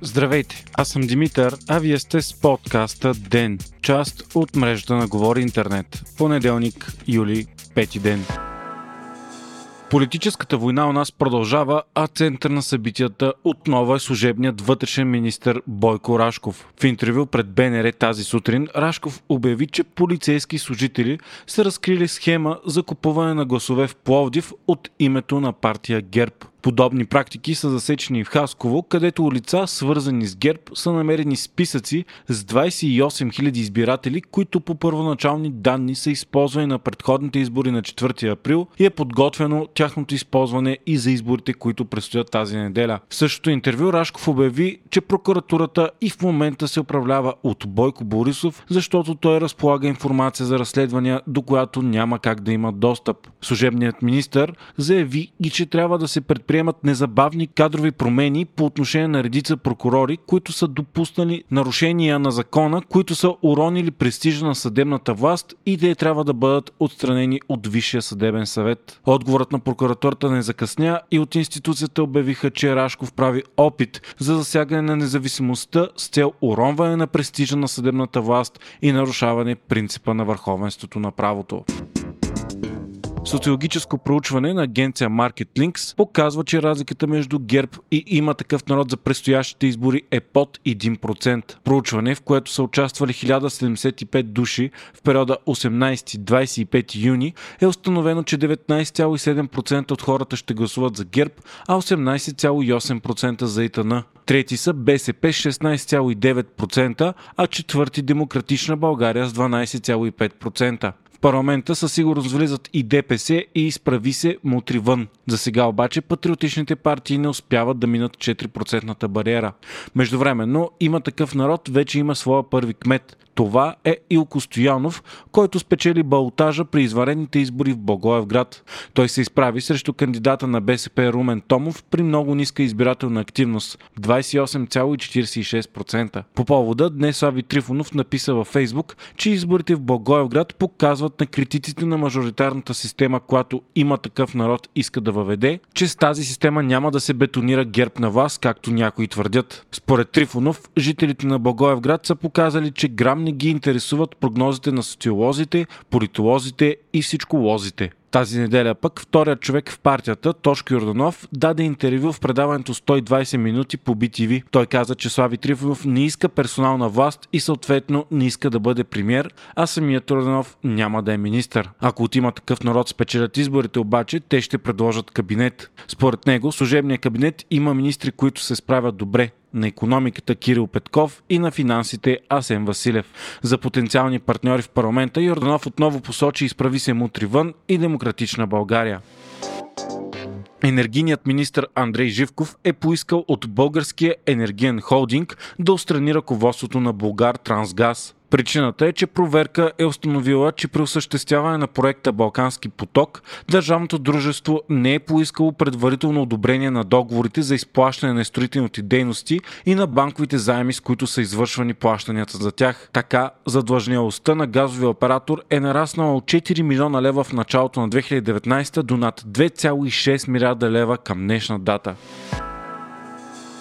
Здравейте, аз съм Димитър, а вие сте с подкаста ДЕН, част от мрежата на Говори Интернет. Понеделник, юли, пети ден. Политическата война у нас продължава, а център на събитията отново е служебният вътрешен министр Бойко Рашков. В интервю пред БНР тази сутрин Рашков обяви, че полицейски служители са разкрили схема за купуване на гласове в Пловдив от името на партия ГЕРБ. Подобни практики са засечени в Хасково, където лица, свързани с ГЕРБ, са намерени списъци с 28 000 избиратели, които по първоначални данни са използвани на предходните избори на 4 април и е подготвено тяхното използване и за изборите, които предстоят тази неделя. В същото интервю Рашков обяви, че прокуратурата и в момента се управлява от Бойко Борисов, защото той разполага информация за разследвания, до която няма как да има достъп. Служебният министр заяви и че трябва да се предприеме предприемат незабавни кадрови промени по отношение на редица прокурори, които са допуснали нарушения на закона, които са уронили престижа на съдебната власт и те трябва да бъдат отстранени от Висшия съдебен съвет. Отговорът на прокуратурата не закъсня и от институцията обявиха, че Рашков прави опит за засягане на независимостта с цел уронване на престижа на съдебната власт и нарушаване принципа на върховенството на правото. Социологическо проучване на агенция MarketLinks показва, че разликата между ГЕРБ и има такъв народ за предстоящите избори е под 1%. Проучване, в което са участвали 1075 души в периода 18-25 юни, е установено, че 19,7% от хората ще гласуват за ГЕРБ, а 18,8% за ИТН. Трети са БСП 16,9%, а четвърти Демократична България с 12,5% парламента със сигурност влизат и ДПС и изправи се мутри вън. За сега обаче патриотичните партии не успяват да минат 4% бариера. Междувременно има такъв народ, вече има своя първи кмет. Това е Илко Стоянов, който спечели балотажа при изварените избори в Благоевград. Той се изправи срещу кандидата на БСП Румен Томов при много ниска избирателна активност 28,46%. По повода днес Слави Трифонов написа във Фейсбук, че изборите в Благоевград показват на критиците на мажоритарната система, която има такъв народ иска да въведе, че с тази система няма да се бетонира герб на вас, както някои твърдят. Според Трифонов, жителите на Благоевград са показали, че грам не ги интересуват прогнозите на социолозите, политолозите и всичко лозите. Тази неделя пък вторият човек в партията, Тошко Йорданов, даде интервю в предаването 120 минути по BTV. Той каза, че Слави Трифонов не иска персонална власт и съответно не иска да бъде премьер, а самият Йорданов няма да е министър. Ако от има такъв народ спечелят изборите обаче, те ще предложат кабинет. Според него, служебният кабинет има министри, които се справят добре, на економиката Кирил Петков и на финансите Асен Василев. За потенциални партньори в парламента Йорданов отново посочи изправи се мутри вън и демократична България. Енергийният министр Андрей Живков е поискал от българския енергиен холдинг да устрани ръководството на Българ Трансгаз. Причината е, че проверка е установила, че при осъществяване на проекта Балкански поток, държавното дружество не е поискало предварително одобрение на договорите за изплащане на строителните дейности и на банковите заеми, с които са извършвани плащанията за тях. Така, задлъжнялостта на газовия оператор е нараснала от 4 милиона лева в началото на 2019 до над 2,6 милиарда лева към днешна дата.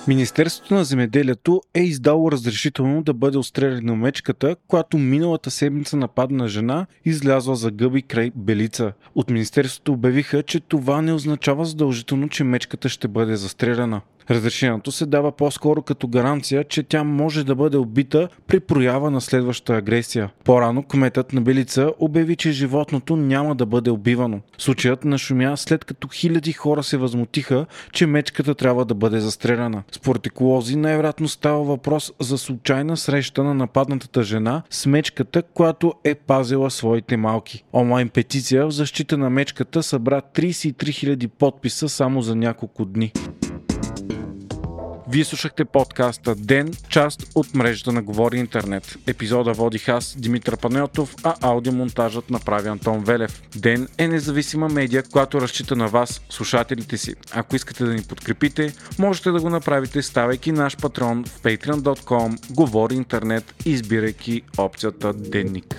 Министерството на земеделието е издало разрешително да бъде отстреляна мечката, която миналата седмица нападна жена, излязла за гъби край Белица. От Министерството обявиха, че това не означава задължително, че мечката ще бъде застреляна. Разрешението се дава по-скоро като гаранция, че тя може да бъде убита при проява на следваща агресия. По-рано кметът на Белица обяви, че животното няма да бъде убивано. Случаят нашумя след като хиляди хора се възмутиха, че мечката трябва да бъде застреляна. Според еколози най-вероятно става въпрос за случайна среща на нападнатата жена с мечката, която е пазила своите малки. Онлайн петиция в защита на мечката събра 33 000 подписа само за няколко дни. Вие слушахте подкаста Ден, част от мрежата на Говори Интернет. Епизода водих аз, Димитър Панелтов, а аудиомонтажът направи Антон Велев. Ден е независима медия, която разчита на вас, слушателите си. Ако искате да ни подкрепите, можете да го направите ставайки наш патрон в patreon.com, Говори Интернет, избирайки опцията Денник.